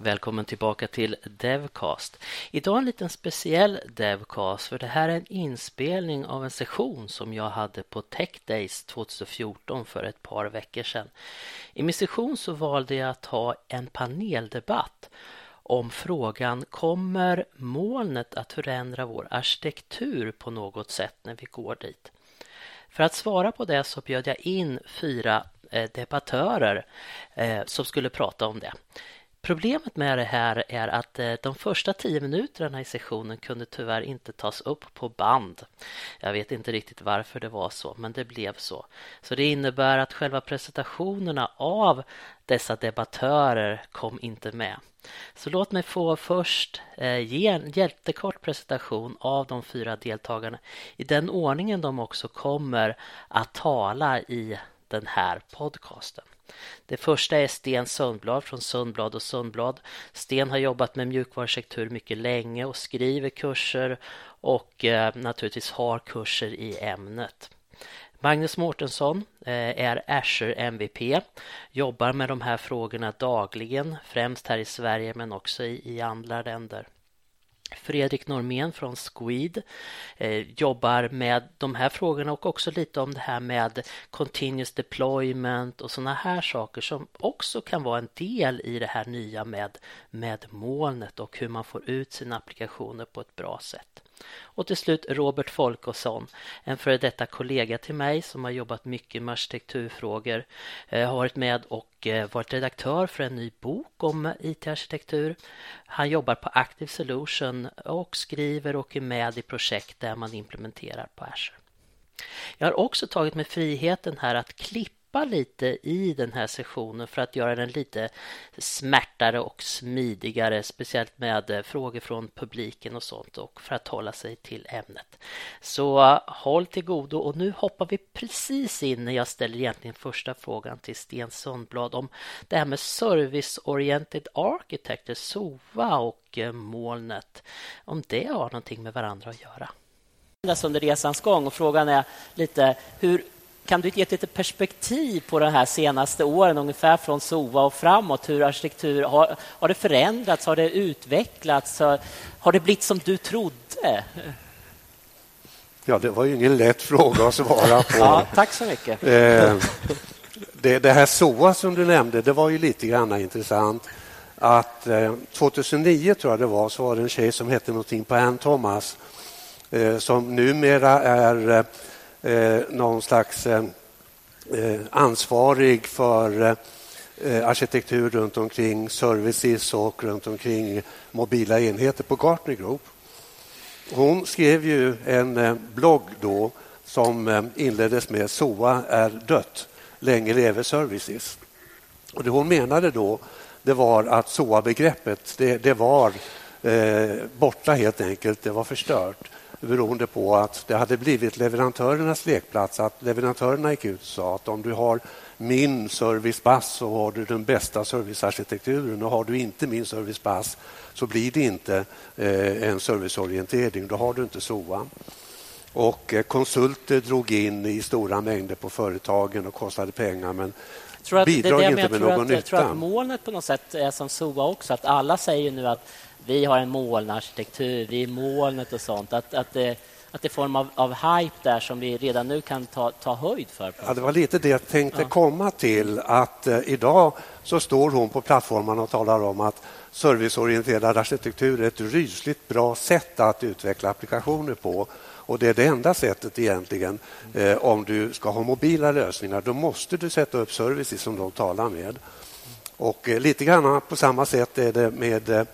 Välkommen tillbaka till Devcast. Idag en liten speciell Devcast för det här är en inspelning av en session som jag hade på Tech Days 2014 för ett par veckor sedan. I min session så valde jag att ha en paneldebatt om frågan kommer molnet att förändra vår arkitektur på något sätt när vi går dit? För att svara på det så bjöd jag in fyra eh, debattörer eh, som skulle prata om det. Problemet med det här är att eh, de första tio minuterna i sessionen kunde tyvärr inte tas upp på band. Jag vet inte riktigt varför det var så, men det blev så. Så det innebär att själva presentationerna av dessa debattörer kom inte med. Så låt mig få först eh, ge en jättekort presentation av de fyra deltagarna i den ordningen de också kommer att tala i den här podcasten. Det första är Sten Sundblad från Sundblad och Sundblad. Sten har jobbat med mjukvarusektur mycket länge och skriver kurser och eh, naturligtvis har kurser i ämnet. Magnus Mårtensson eh, är Azure MVP, jobbar med de här frågorna dagligen, främst här i Sverige men också i andra länder. Fredrik Normén från Squid eh, jobbar med de här frågorna och också lite om det här med continuous deployment och sådana här saker som också kan vara en del i det här nya med, med molnet och hur man får ut sina applikationer på ett bra sätt. Och till slut Robert Folkesson, en före detta kollega till mig som har jobbat mycket med arkitekturfrågor, eh, har varit med och eh, varit redaktör för en ny bok om IT-arkitektur. Han jobbar på Active Solution och skriver och är med i projekt där man implementerar på Azure. Jag har också tagit mig friheten här att klippa släppa lite i den här sessionen för att göra den lite smärtare och smidigare, speciellt med eh, frågor från publiken och sånt och för att hålla sig till ämnet. Så eh, håll till godo och nu hoppar vi precis in när jag ställer egentligen första frågan till Sten Sundblad om det här med Service Oriented Architecture, SOA och eh, molnet, om det har någonting med varandra att göra under resans gång och frågan är lite hur kan du ge lite perspektiv på de här senaste åren, ungefär från SOA och framåt? Hur arkitektur har, har det förändrats? Har det utvecklats? Har, har det blivit som du trodde? Ja, det var ju ingen lätt fråga att svara på. ja, tack så mycket. Eh, det, det, här SOA som du nämnde, det var ju lite grann intressant. Att eh, 2009 tror jag det var, så var det en tjej som hette någonting på Ann Thomas eh, som numera är eh, någon slags eh, eh ansvarig för eh, eh, arkitektur runt omkring services och runt omkring mobila enheter på Gartner Group. Hon skrev ju en eh, blogg då som inleddes med SOA är dött, länge leve services. Och det hon menade då det var att SOA-begreppet det, det var eh, borta helt enkelt, det var förstört beroende på att det hade blivit leverantörernas lekplats. Att leverantörerna gick ut och sa att om du har min servicepass så har du den bästa servicearkitekturen och har du inte min servicepass så blir det inte eh, en serviceorientering. Då har du inte SOA. Och eh, konsulter drog in i stora mängder på företagen och kostade pengar men bidrog inte med någon att, nytta. Jag tror att molnet på något sätt är som SOA också. Att alla säger nu att vi har en molnarkitektur, vi är molnet och sånt. Att, att, det, att det är form av, av hype där som vi redan nu kan ta, ta höjd för. Ja, det var lite det jag tänkte ja. komma till. Att eh, idag så står hon på plattformen och talar om att serviceorienterad arkitektur är ett rysligt bra sätt att utveckla applikationer på. Och Det är det enda sättet egentligen. Eh, om du ska ha mobila lösningar, då måste du sätta upp services som de talar med. Och eh, Lite grann på samma sätt är det med eh,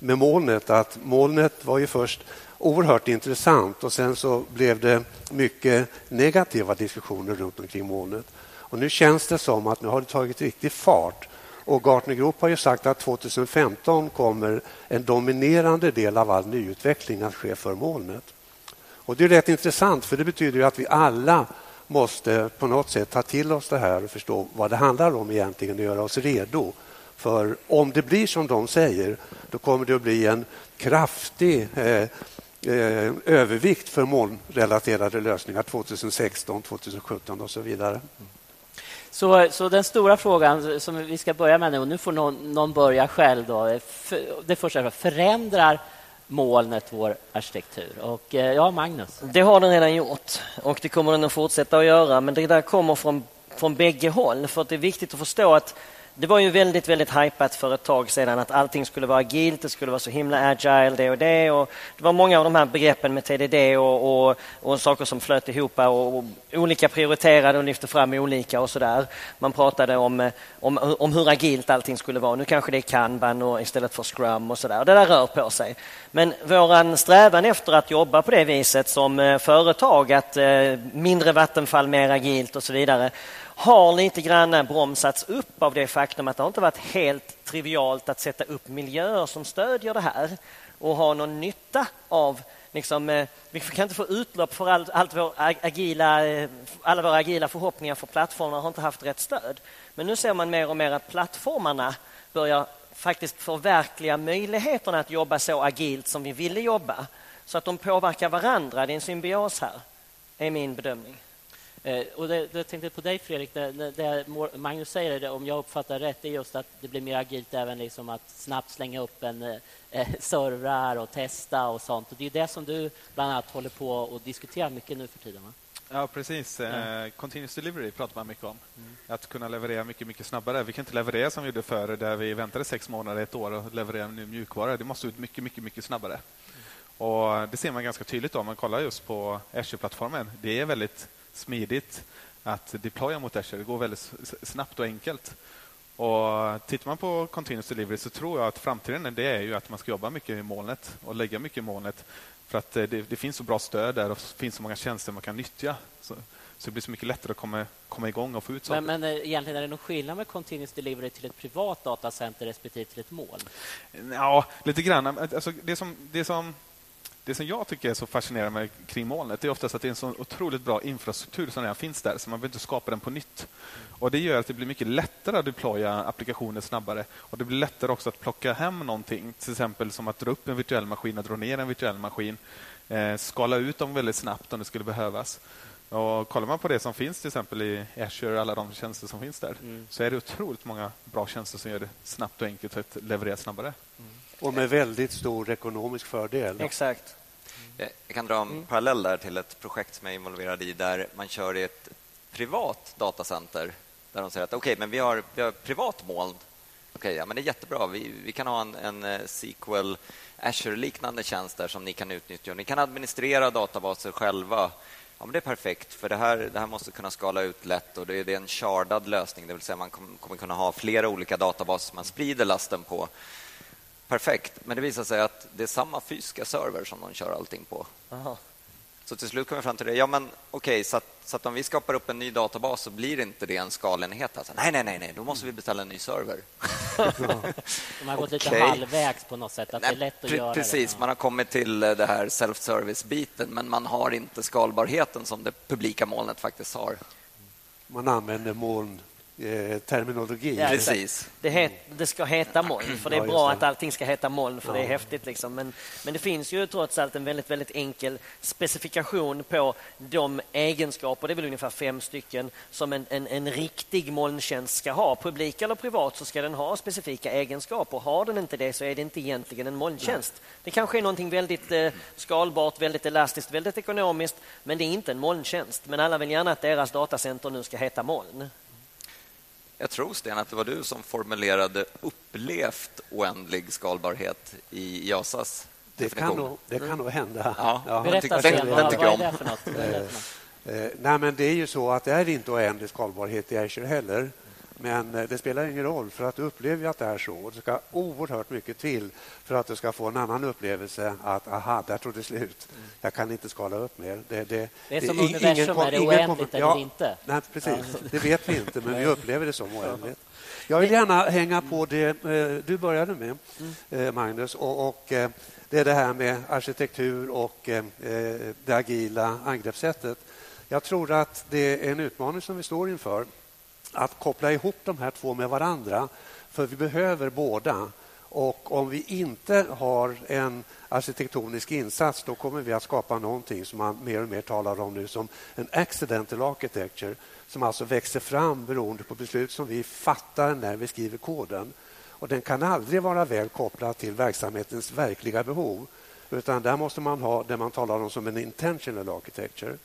med molnet att molnet var ju först oerhört intressant och sen så blev det mycket negativa diskussioner runt omkring molnet. Och nu känns det som att nu har det tagit riktig fart. Och Gartner Group har ju sagt att 2015 kommer en dominerande del av all nyutveckling att ske för molnet. Och Det är rätt intressant för det betyder att vi alla måste på något sätt ta till oss det här och förstå vad det handlar om egentligen och göra oss redo för om det blir som de säger, då kommer det att bli en kraftig eh, eh, övervikt för molnrelaterade lösningar 2016, 2017 och så vidare. Så, så den stora frågan som vi ska börja med nu, och nu får någon, någon börja själv. Då. Det första förändrar molnet vår arkitektur? Och eh, ja, Magnus? Det har den redan gjort och det kommer den att fortsätta att göra. Men det där kommer från, från bägge håll. För det är viktigt att förstå att det var ju väldigt, väldigt hypat för ett tag sedan att allting skulle vara agilt, det skulle vara så himla agile, det och det. Och det var många av de här begreppen med TDD och, och, och saker som flöt ihop och, och olika prioriterade och lyfte fram olika och så där. Man pratade om, eh, om, om hur agilt allting skulle vara. Nu kanske det är kanban och istället för scrum och så där. Det där rör på sig. Men vår strävan efter att jobba på det viset som eh, företag, att eh, mindre vattenfall, mer agilt och så vidare, har lite grann bromsats upp av det faktum att det inte varit helt trivialt att sätta upp miljöer som stödjer det här och ha någon nytta av Liksom, eh, vi kan inte få utlopp för all, allt vår agila, eh, alla våra agila förhoppningar för plattformarna har inte haft rätt stöd. Men nu ser man mer och mer att plattformarna börjar faktiskt förverkliga möjligheterna att jobba så agilt som vi ville jobba. Så att de påverkar varandra. Det är en symbios här, är min bedömning. Eh, och det, det tänkte på dig, Fredrik. Det, det, Magnus säger, det, om jag uppfattar rätt, är just att det blir mer agilt även liksom att snabbt slänga upp en eh, eh, servrar och testa och sånt. Och det är det som du bland annat håller på och diskuterar mycket nu för tiden. Va? Ja, precis. Ja. Eh, continuous delivery pratar man mycket om. Mm. Att kunna leverera mycket, mycket snabbare. Vi kan inte leverera som vi gjorde förr, där vi väntade sex månader, ett år och levererade nu mjukvara. Det måste ut mycket, mycket, mycket snabbare. Mm. Och Det ser man ganska tydligt om man kollar just på Azure-plattformen. Det är väldigt smidigt att deploya mot Azure. Det går väldigt snabbt och enkelt. Och tittar man på Continuous Delivery så tror jag att framtiden det är ju att man ska jobba mycket i molnet och lägga mycket i molnet. För att det, det finns så bra stöd där och finns så många tjänster man kan nyttja. Så, så det blir så mycket lättare att komma, komma igång och få ut saker. Men, men eh, egentligen är det någon skillnad med Continuous Delivery till ett privat datacenter respektive till ett moln? Ja, lite grann. Alltså, det som, det som det som jag tycker är så fascinerande med kring molnet är oftast att det är en så otroligt bra infrastruktur som redan finns där, så man behöver inte skapa den på nytt. Och Det gör att det blir mycket lättare att deploya applikationer snabbare. Och Det blir lättare också att plocka hem någonting, till exempel som att dra upp en virtuell maskin och dra ner en virtuell maskin. Eh, skala ut dem väldigt snabbt om det skulle behövas. Och kollar man på det som finns till exempel i Azure, alla de tjänster som finns där, mm. så är det otroligt många bra tjänster som gör det snabbt och enkelt att leverera snabbare. Mm. Och med väldigt stor ekonomisk fördel. Exakt. Jag kan dra en mm. parallell där till ett projekt som jag är involverad i där man kör i ett privat datacenter där de säger att okej, okay, men vi har, vi har privat moln. Okej, okay, ja, men det är jättebra. Vi, vi kan ha en, en eh, SQL Azure-liknande tjänst där som ni kan utnyttja. Ni kan administrera databaser själva. Ja, men det är perfekt, för det här, det här måste kunna skala ut lätt och det är, det är en shardad lösning, det vill säga man kommer kunna ha flera olika databaser som man sprider lasten på perfekt. Men det visar sig att det är samma fysiska server som de kör allting på. Aha. Så till slut kom vi fram till det. Ja, men okej, okay, så, att, så att om vi skapar upp en ny databas så blir inte det en skalenhet. Alltså, nej, nej, nej, nej, då måste vi beställa en ny server. De har gått lite halvvägs på något sätt, att nej, det är lätt att göra Precis, det. man har kommit till det här self-service-biten, men man har inte skalbarheten som det publika molnet faktiskt har. Man använder moln Eh, terminologi. Ja, Precis. Det, het, det, ska heta moln, för det är ja, bra det. att allting ska heta moln, för ja. det är häftigt. Liksom. Men, men det finns ju trots allt en väldigt, väldigt enkel specifikation på de egenskaper, det är väl ungefär fem stycken, som en, en, en riktig molntjänst ska ha. Publik eller privat så ska den ha specifika egenskaper. Har den inte det så är det inte egentligen en molntjänst. Nej. Det kanske är någonting väldigt eh, skalbart, väldigt elastiskt, väldigt ekonomiskt, men det är inte en molntjänst. Men alla vill gärna att deras datacenter nu ska heta moln. Jag tror, Sten, att det var du som formulerade upplevt oändlig skalbarhet i JASAs det kan, nog, det kan nog hända. Ja. Ja. Berätta, Sten, vad, vad är det för något? Eh, eh, nej, men det är ju så att det är inte oändlig skalbarhet i Azure heller. Men eh, det spelar ingen roll, för att du upplever att det är så. Det ska oerhört mycket till för att du ska få en annan upplevelse att aha, där tog det slut. Jag kan inte skala upp mer. Det, det, det är som det, universum, ingen, är det oändligt eller ja, inte? Nej, precis. Det vet vi inte, men vi upplever det som oändligt. Jag vill gärna hänga på det eh, du började med, mm. eh, Magnus. Och, och, det är det här med arkitektur och det agila angreppssättet. Jag tror att det är en utmaning som vi står inför att koppla ihop de här två med varandra. För vi behöver båda. Och om vi inte har en arkitektonisk insats då kommer vi att skapa någonting som man mer och mer talar om nu som en accidental architecture som alltså växer fram beroende på beslut som vi fattar när vi skriver koden. Och Den kan aldrig vara väl kopplad till verksamhetens verkliga behov utan där måste man ha det man talar om som en intentional architecture.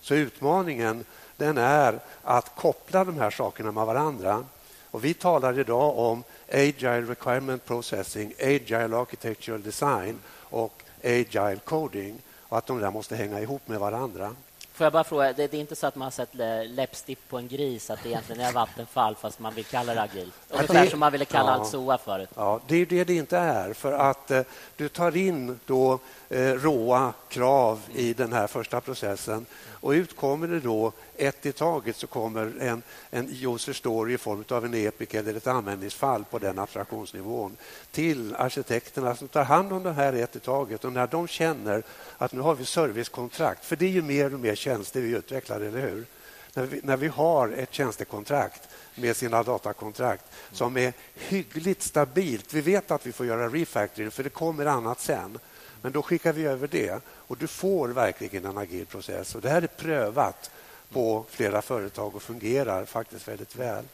Så utmaningen den är att koppla de här sakerna med varandra. Och vi talar idag om Agile Requirement Processing, Agile Architectural Design och Agile Coding och att de där måste hänga ihop med varandra. Får jag bara fråga, det, är inte så att man har sett läppstift på en gris, att det egentligen är Vattenfall fast man vill kalla det agilt? Ungefär som man ville kalla ja, allt SOA förut. Ja, det är det det inte är. För att eh, du tar in då eh, Eh, råa krav i den här första processen och utkommer det då ett i taget så kommer en, en user story i form av en epic eller ett användningsfall på den abstraktionsnivån till arkitekterna som tar hand om det här ett i taget. Och när de känner att nu har vi servicekontrakt, för det är ju mer och mer tjänster vi utvecklar, eller hur? När vi, när vi har ett tjänstekontrakt med sina datakontrakt som är hyggligt stabilt. Vi vet att vi får göra refactoring, för det kommer annat sen. Men då skickar vi över det och du får verkligen en agil process. Och det här är prövat på flera företag och fungerar faktiskt väldigt väl.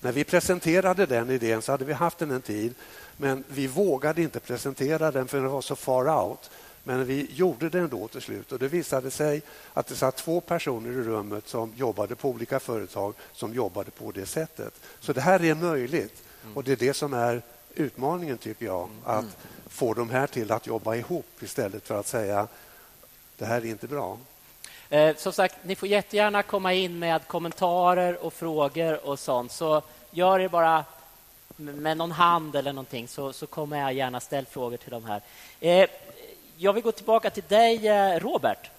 När vi presenterade den idén så hade vi haft den en tid men vi vågade inte presentera den för den var så far out. Men vi gjorde det ändå till slut och det visade sig att det satt två personer i rummet som jobbade på olika företag som jobbade på det sättet. Så det här är möjligt och det är det som är utmaningen tycker jag. Att få de här till att jobba ihop istället för att säga det här är inte bra. Eh, som sagt, ni får jättegärna komma in med kommentarer och frågor och sånt. Så gör det bara med någon hand eller någonting så, så kommer jag gärna ställa frågor till de här. Eh, jag vill gå tillbaka till dig, eh, Robert.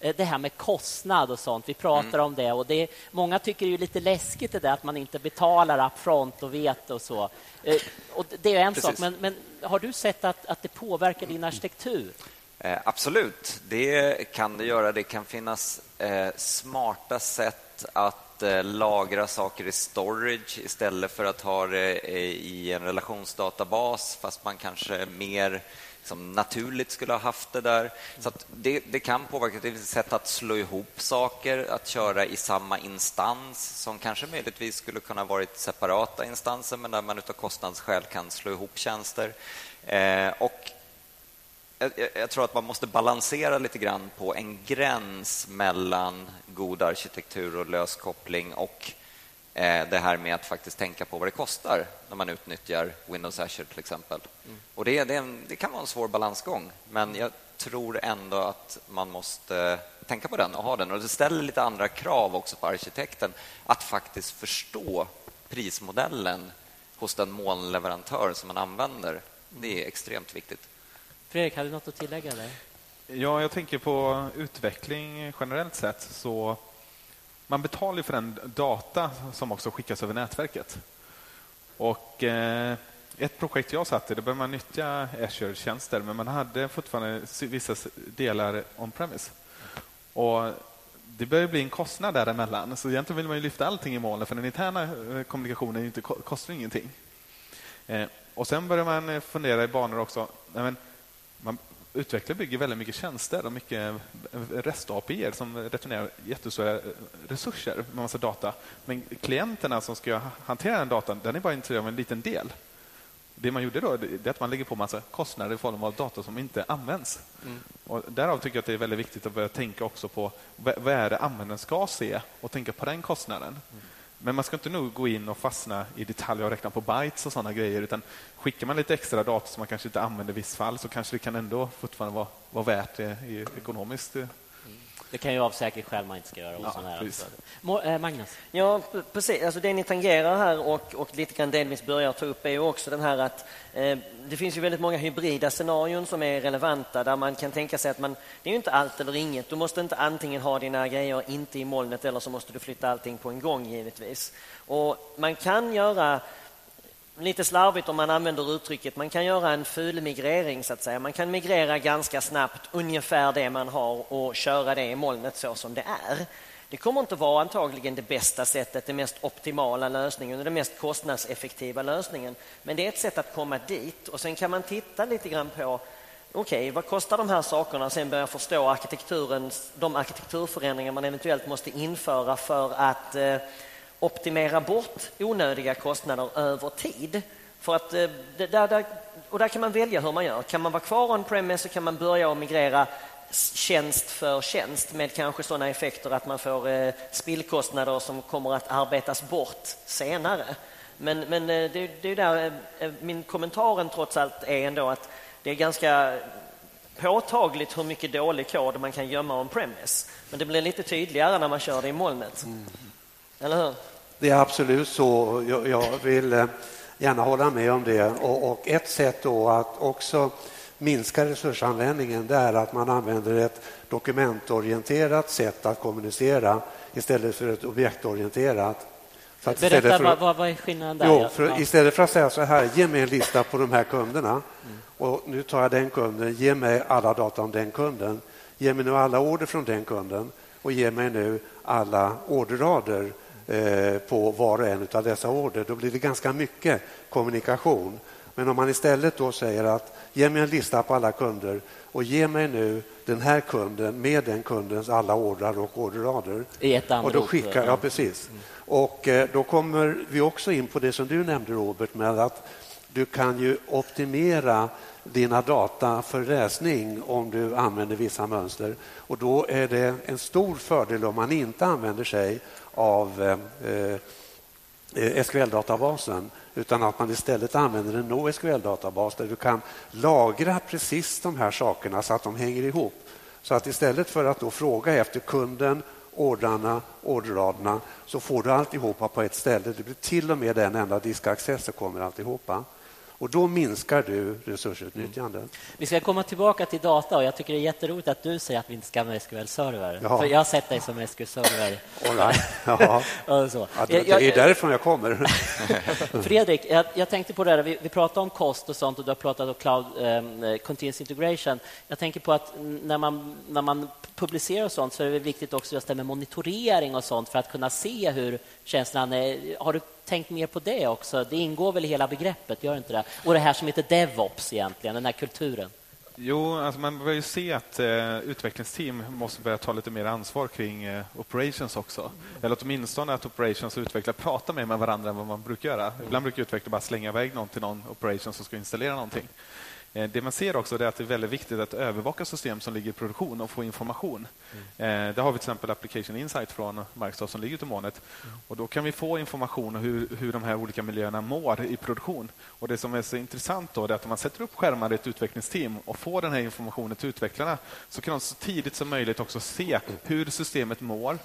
Eh, det här med kostnad och sånt. Vi pratar mm. om det. och det, Många tycker det är lite läskigt det där, att man inte betalar upfront och vet och så. Eh, och det är en Precis. sak, men, men, har du sett att, att det påverkar din arkitektur? Eh, absolut, det kan det göra. Det kan finnas eh, smarta sätt att eh, lagra saker i storage istället för att ha det i en relationsdatabas fast man kanske mer som naturligt skulle ha haft det där. Så det, det, kan påverka. Det är ett sätt att slå ihop saker, att köra i samma instans som kanske möjligtvis skulle kunna varit separata instanser men där man av kostnadsskäl kan slå ihop tjänster. Eh, och jag, jag, tror att man måste balansera lite grann på en gräns mellan god arkitektur och löskoppling och det här med att faktiskt tänka på vad det kostar när man utnyttjar Windows Azure till exempel. Mm. Och det, det, en, det, kan vara en svår balansgång, men jag tror ändå att man måste tänka på den och ha den. Och Det ställer lite andra krav också på arkitekten att faktiskt förstå prismodellen hos den molnleverantör som man använder. Det är extremt viktigt. Fredrik, har du något att tillägga? Där? Ja, jag tänker på utveckling generellt sett. så man betalar för den data som också skickas över nätverket. Och eh, ett projekt jag satt i, då började man nyttja Azure-tjänster men man hade fortfarande vissa delar on-premise. Och det börjar bli en kostnad däremellan. Så egentligen vill man ju lyfta allting i molnet för den interna eh, kommunikationen inte, kostar ingenting. Eh, och sen börjar man eh, fundera i banor också. Nej, man utvecklare bygger väldigt mycket tjänster och mycket REST-API som returnerar jättestora resurser med massa data. Men klienterna som ska hantera den datan, den är bara intresserade av en liten del. Det man gjorde då är att man lägger på massa kostnader i form av data som inte används. Mm. Och därav tycker jag att det är väldigt viktigt att börja tänka också på vad är det användaren ska se och tänka på den kostnaden. Mm. Men man ska inte nog gå in och fastna i detaljer och räkna på bytes och sådana grejer. Utan skickar man lite extra data som man kanske inte använder i viss fall så kanske det kan ändå fortfarande vara, vara värt det ekonomiskt. Eh, det kan ju av säkerhetsskäl man inte ska göra. Och ja, här. Eh, Magnus? Ja, precis. Alltså det ni tangerar här och, och lite grann delvis börjar ta upp är ju också den här att eh, det finns ju väldigt många hybrida scenarion som är relevanta där man kan tänka sig att man, det är ju inte allt eller inget. Du måste inte antingen ha dina grejer inte i molnet eller så måste du flytta allting på en gång givetvis. Och man kan göra lite slarvigt om man använder uttrycket, man kan göra en fulmigrering så att säga. Man kan migrera ganska snabbt ungefär det man har och köra det i molnet så som det är. Det kommer inte vara antagligen det bästa sättet, den mest optimala lösningen, och den mest kostnadseffektiva lösningen. Men det är ett sätt att komma dit och sen kan man titta lite grann på okej, okay, vad kostar de här sakerna? Sen börja förstå arkitekturens, de arkitekturförändringar man eventuellt måste införa för att eh, optimera bort onödiga kostnader över tid. För att, eh, där, där, och där kan man välja hur man gör. Kan man vara kvar on-premise så kan man börja migrera tjänst för tjänst med kanske sådana effekter att man får eh, spillkostnader som kommer att arbetas bort senare. Men, men eh, det, det är där min kommentaren trots allt är ändå att det är ganska påtagligt hur mycket dålig kod man kan gömma on-premise. Men det blir lite tydligare när man kör det i molnet. Mm. Eller hur? Det är absolut så. Jag, jag vill gärna hålla med om det. Och, och ett sätt då att också minska resursanvändningen det är att man använder ett dokumentorienterat sätt att kommunicera istället för ett objektorienterat. Så att Berätta, för, vad, vad är skillnaden där? Jo, för istället för att säga så här, ge mig en lista på de här kunderna mm. och nu tar jag den kunden, ge mig alla data om den kunden, ge mig nu alla order från den kunden och ge mig nu alla orderrader Eh, på var och en av dessa order. Då blir det ganska mycket kommunikation. Men om man istället då säger att ge mig en lista på alla kunder och ge mig nu den här kunden med den kundens alla ordrar och orderrader. I ett och då skickar, ja, precis. Och eh, då kommer vi också in på det som du nämnde Robert med att du kan ju optimera dina data för läsning om du använder vissa mönster. Och då är det en stor fördel om man inte använder sig av eh, eh SQL-databasen utan att man istället använder en NoSQL-databas där du kan lagra precis de här sakerna så att de hänger ihop. Så att istället för att då fråga efter kunden, ordrarna, orderraderna så får du alltihopa på ett ställe. Det blir till och med en enda diskaccess så kommer alltihopa. Och då minskar du resursutnyttjandet. Mm. Vi ska komma tillbaka till data och jag tycker det är jätteroligt att du säger att vi inte ska använda SQL-server. Ja. För jag har sett dig som SQL-server. right. ja. så. Ja, det, det är därifrån jag kommer. Fredrik, jag, jag, tänkte på det här, vi, vi pratade om kost och sånt och du har pratat om cloud um, continuous integration. Jag tänker på att när man, när man publicerar och sånt så är det viktigt också just det med monitorering och sånt för att kunna se hur tjänsterna är. Har du tänkt mer på det också? Det ingår väl i hela begreppet, gör inte det? Och det här som heter DevOps egentligen, den här kulturen. Jo, alltså man börjar ju se att eh, utvecklingsteam måste börja ta lite mer ansvar kring eh, operations också. Mm. Eller åtminstone att operations och utvecklare pratar mer med varandra än vad man brukar göra. Ibland brukar utvecklare bara slänga iväg någon till någon operation som ska installera någonting. Eh, det man ser också är att det är väldigt viktigt att övervaka system som ligger i produktion och få information. Mm. Där har vi till exempel Application Insight från Microsoft som ligger ute i molnet. Mm. Och då kan vi få information om hur, hur de här olika miljöerna mår i produktion. Och Det som är så intressant då är att om man sätter upp skärmar i ett utvecklingsteam och får den här informationen till utvecklarna så kan de så tidigt som möjligt också se hur systemet mår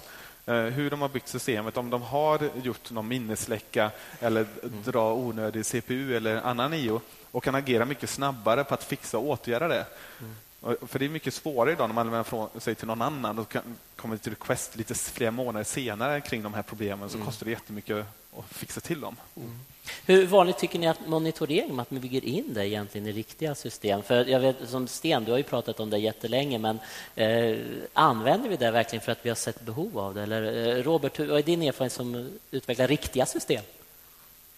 hur de har byggt systemet, om de har gjort någon minnesläcka eller mm. dra onödig CPU eller annan IO och kan agera mycket snabbare på att fixa och åtgärda det. Mm. För det är mycket svårare idag när man lämnar från sig till någon annan och kommer till request lite flera månader senare kring de här problemen så mm. kostar det jättemycket att fixa till dem. Mm. Hur vanligt tycker ni att monitorering, att man bygger in det egentligen i riktiga system? För jag vet, som Sten, du har ju pratat om det jättelänge, men eh, använder vi det verkligen för att vi har sett behov av det? Eller eh, Robert, vad är din erfarenhet som utvecklar riktiga system?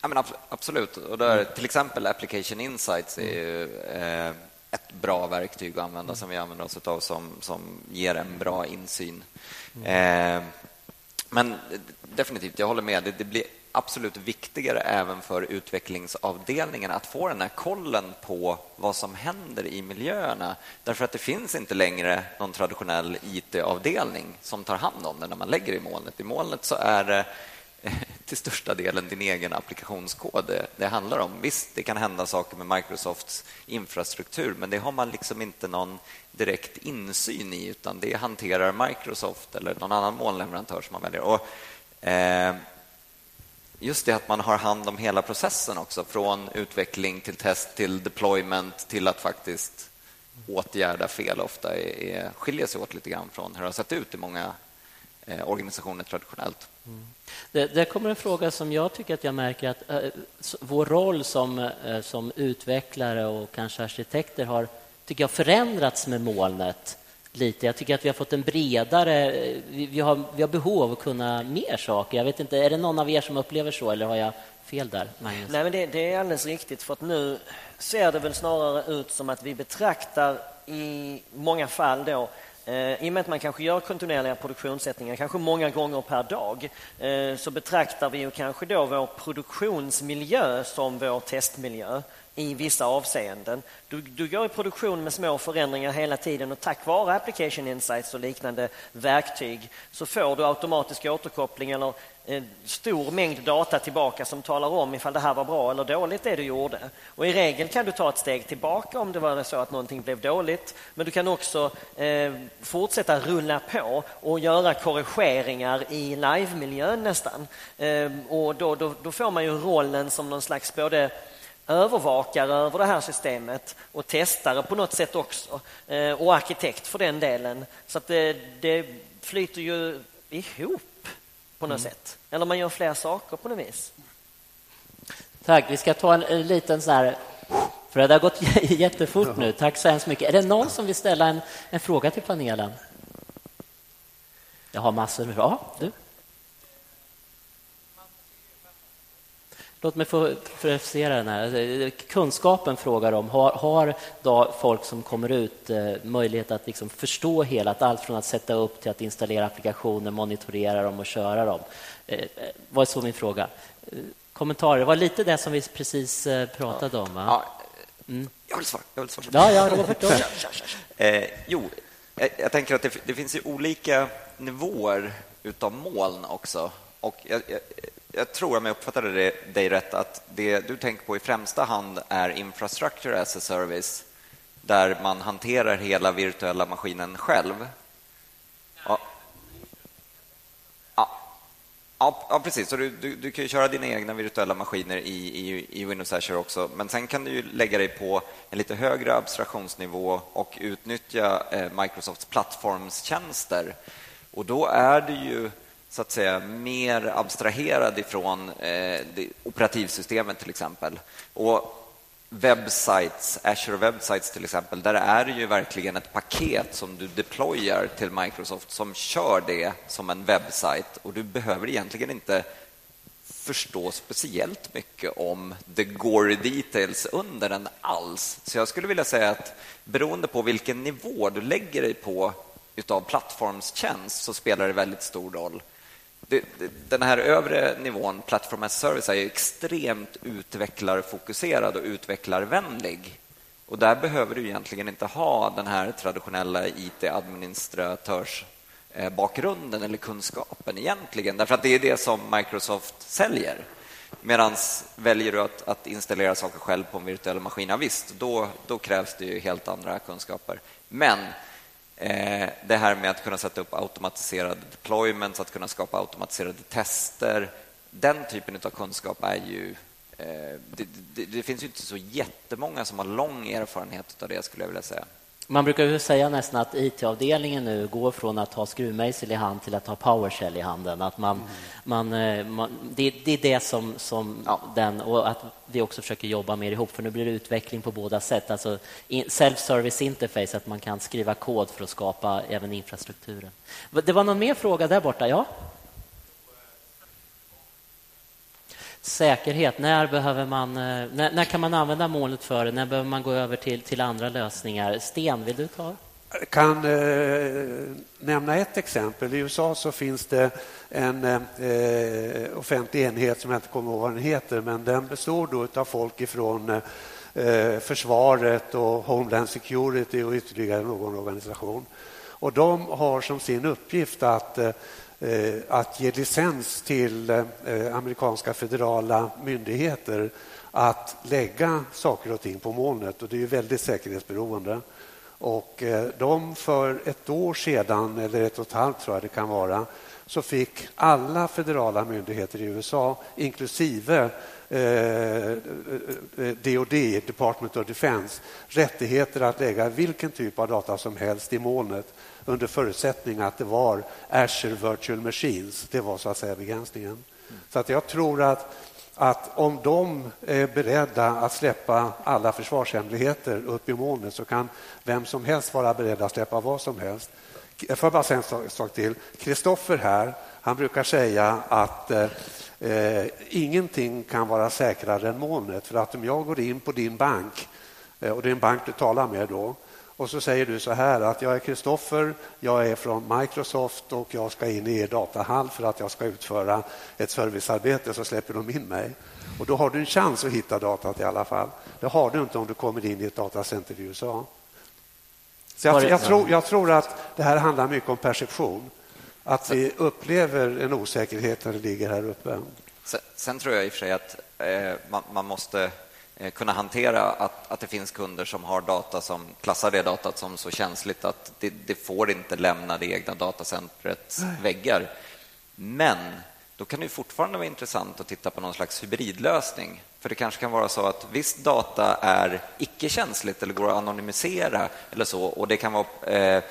Ja, men absolut. Och där, till exempel Application Insights är ju eh, ett bra verktyg att använda som vi använder oss av som, som ger en bra insyn. Eh, men definitivt, jag håller med. Det, det, blir absolut viktigare även för utvecklingsavdelningen att få den här kollen på vad som händer i miljöerna. Därför att det finns inte längre någon traditionell IT-avdelning som tar hand om det när man lägger i molnet. I molnet så är det till största delen din egen applikationskod det, det, handlar om. Visst, det kan hända saker med Microsofts infrastruktur men det har man liksom inte någon direkt insyn i utan det hanterar Microsoft eller någon annan molnleverantör som man väljer. Och, eh, just det att man har hand om hela processen också från utveckling till test till deployment till att faktiskt åtgärda fel ofta är, är, skiljer sig åt lite grann från hur det har sett ut i många eh, organisationer traditionellt. Mm. Det, där kommer en fråga som jag tycker att jag märker att äh, vår roll som, äh, som utvecklare och kanske arkitekter har tycker jag, förändrats med molnet lite. Jag tycker att vi har fått en bredare... Eh, vi, vi, har, vi har behov av att kunna mer saker. Jag vet inte, är det någon av er som upplever så eller har jag fel där, Magnus? Nej, men det, det är alldeles riktigt för att nu ser det väl snarare ut som att vi betraktar i många fall då Eh, I och med att man kanske gör kontinuerliga produktionssättningar, kanske många gånger per dag, eh, så betraktar vi ju kanske då vår produktionsmiljö som vår testmiljö i vissa avseenden. Du, du går i produktion med små förändringar hela tiden och tack vare application insights och liknande verktyg så får du automatisk återkoppling eller en stor mängd data tillbaka som talar om ifall det här var bra eller dåligt det du gjorde. Och I regel kan du ta ett steg tillbaka om det var så att någonting blev dåligt. Men du kan också eh, fortsätta rulla på och göra korrigeringar i live-miljön nästan. Eh, och då, då, då, får man ju rollen som någon slags både övervakare över det här systemet och testare på något sätt också. Eh, och arkitekt för den delen. Så att det, det flyter ju ihop på något mm. sätt. Eller man gör fler saker på något vis. Tack. Vi ska ta en, en liten sån här... För det har gått jättefort nu. Tack så hemskt mycket. Är det någon som vill ställa en, en fråga till panelen? Jag har massor med... Ja, du. Låt mig få precisera den här. Kunskapen frågar om, har, har då folk som kommer ut eh, möjlighet att liksom förstå hela, allt från att sätta upp till att installera applikationer, monitorera dem och köra dem? Eh, eh var så min fråga. Eh, kommentarer? Det var lite det som vi precis eh, pratade om. Va? Ja. Mm. Jag vill svara. Jag vill svara. Ja, ja, Robert. eh, jo, jag, jag, tänker att det, det finns ju olika nivåer utav moln också. Och jag, jag, jag tror, om jag uppfattade dig rätt, att det du tänker på i främsta hand är infrastructure as a service där man hanterar hela virtuella maskinen själv. Ja, ja, ja precis. Så du, du, du, kan köra dina egna virtuella maskiner i, i, i Windows Azure också. Men sen kan du ju lägga dig på en lite högre abstraktionsnivå och utnyttja eh, Microsofts plattformstjänster. Och då är det ju så att säga mer abstraherad ifrån eh, operativsystemet till exempel. Och webbsites, Azure Websites till exempel, där är det ju verkligen ett paket som du deployar till Microsoft som kör det som en webbsite och du behöver egentligen inte förstå speciellt mycket om the gory details under den alls. Så jag skulle vilja säga att beroende på vilken nivå du lägger dig på utav plattformstjänst så spelar det väldigt stor roll den här övre nivån, Platform as Service, är extremt utvecklarfokuserad och utvecklarvänlig. Och där behöver du egentligen inte ha den här traditionella IT-administratörsbakgrunden eller kunskapen egentligen, därför att det är det som Microsoft säljer. Medan väljer du att, att, installera saker själv på en virtuell maskin, ja, visst, då, då krävs det ju helt andra kunskaper. Men Eh, det här med att kunna sätta upp automatiserade deployments, att kunna skapa automatiserade tester. Den typen av kunskap är ju... Eh, det, det, det, finns ju inte så jättemånga som har lång erfarenhet av det, skulle jag vilja säga. Man brukar ju säga nästan att IT-avdelningen nu går från att ha skruvmejsel i hand till att ha PowerShell i handen. Att man, mm. man, eh, man det, det, är det som, som ja. den... Och att vi också försöker jobba mer ihop, för nu blir det utveckling på båda sätt. Alltså self-service interface, att man kan skriva kod för att skapa även infrastrukturen. Det var någon mer fråga där borta? Ja? Säkerhet, när, behöver man, eh, när, när, kan man använda molnet för det? När behöver man gå över till, till andra lösningar? Sten, vill du ta? Jag kan eh, nämna ett exempel. I USA så finns det en eh, eh, offentlig enhet som jag inte kommer ihåg vad den heter, men den består då av folk ifrån eh, eh, försvaret och Homeland Security och ytterligare någon organisation. Och de har som sin uppgift att Eh, Eh, att ge licens till eh, amerikanska federala myndigheter att lägga saker och ting på molnet. Och det är ju väldigt säkerhetsberoende. Och eh, de för ett år sedan, eller ett och ett halvt tror jag det kan vara, så fick alla federala myndigheter i USA, inklusive DOD, Department of Defense, rättigheter att lägga vilken typ av data som helst i molnet under förutsättning att det var Azure Virtual Machines. Det var så att säga begränsningen. Mm. Så att jag tror att, att om de är beredda att släppa alla försvarshemligheter upp i molnet så kan vem som helst vara beredd att släppa vad som helst. Jag får bara säga en sak till. Kristoffer här, han brukar säga att eh, eh, ingenting kan vara säkrare än molnet. För att om jag går in på din bank, eh, och det är en bank du talar med då, och så säger du så här att jag är Kristoffer, jag är från Microsoft och jag ska in i er datahall för att jag ska utföra ett servicearbete så släpper de in mig. Och då har du en chans att hitta datat i alla fall. Det har du inte om du kommer in i ett datacenter i USA. Så jag, jag, tror, jag tror att det här handlar mycket om perception. Att vi upplever en osäkerhet när det ligger här uppe. Sen, sen tror jag i och för sig att eh, man, man, måste kunna hantera att, att det finns kunder som har data som klassar det datat som så känsligt att det, det får inte lämna det egna datacentrets väggar. Men då kan det fortfarande vara intressant att titta på någon slags hybridlösning. För det kanske kan vara så att viss data är icke-känsligt eller går att anonymisera eller så och det kan vara eh,